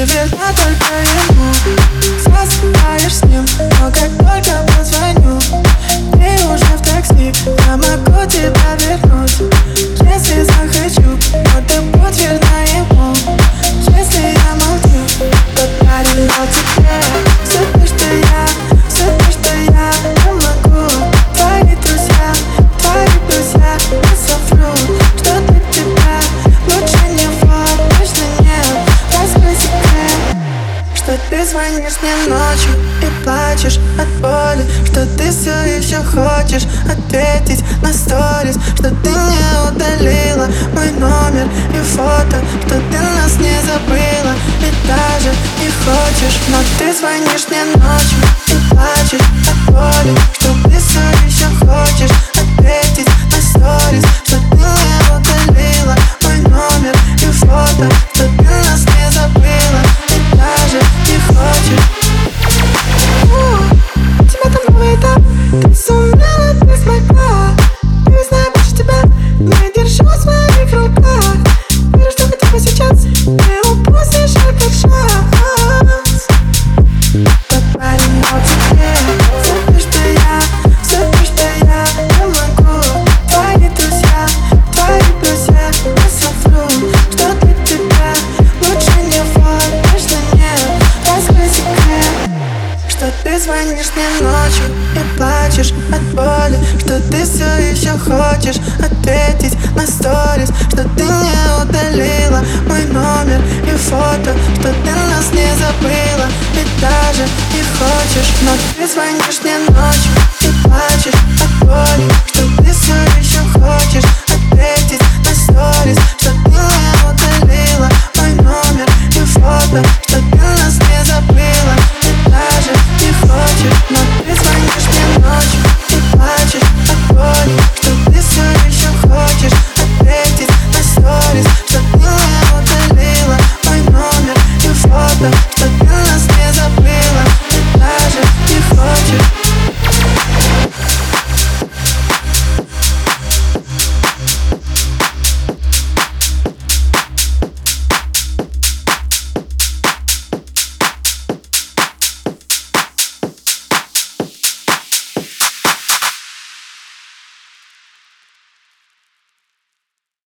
нужна только ему Засыпаешь с ним, но как только позвоню Ты уже в такси, я могу тебя вернуть. Если захочу, но ты верна что ты звонишь мне ночью и плачешь от боли Что ты все еще хочешь ответить на сторис Что ты не удалила мой номер и фото Что ты нас не забыла и даже не хочешь. Но ты звонишь мне ночью и плачешь от боли Что ты все еще хочешь ты звонишь мне ночью И плачешь от боли Что ты все еще хочешь Ответить на сторис Что ты не удалила Мой номер и фото Что ты нас не забыла И даже не хочешь Но ты звонишь мне ночью И плачешь от боли Что ты все еще хочешь Ответить на сторис Что ты не удалила Мой номер и фото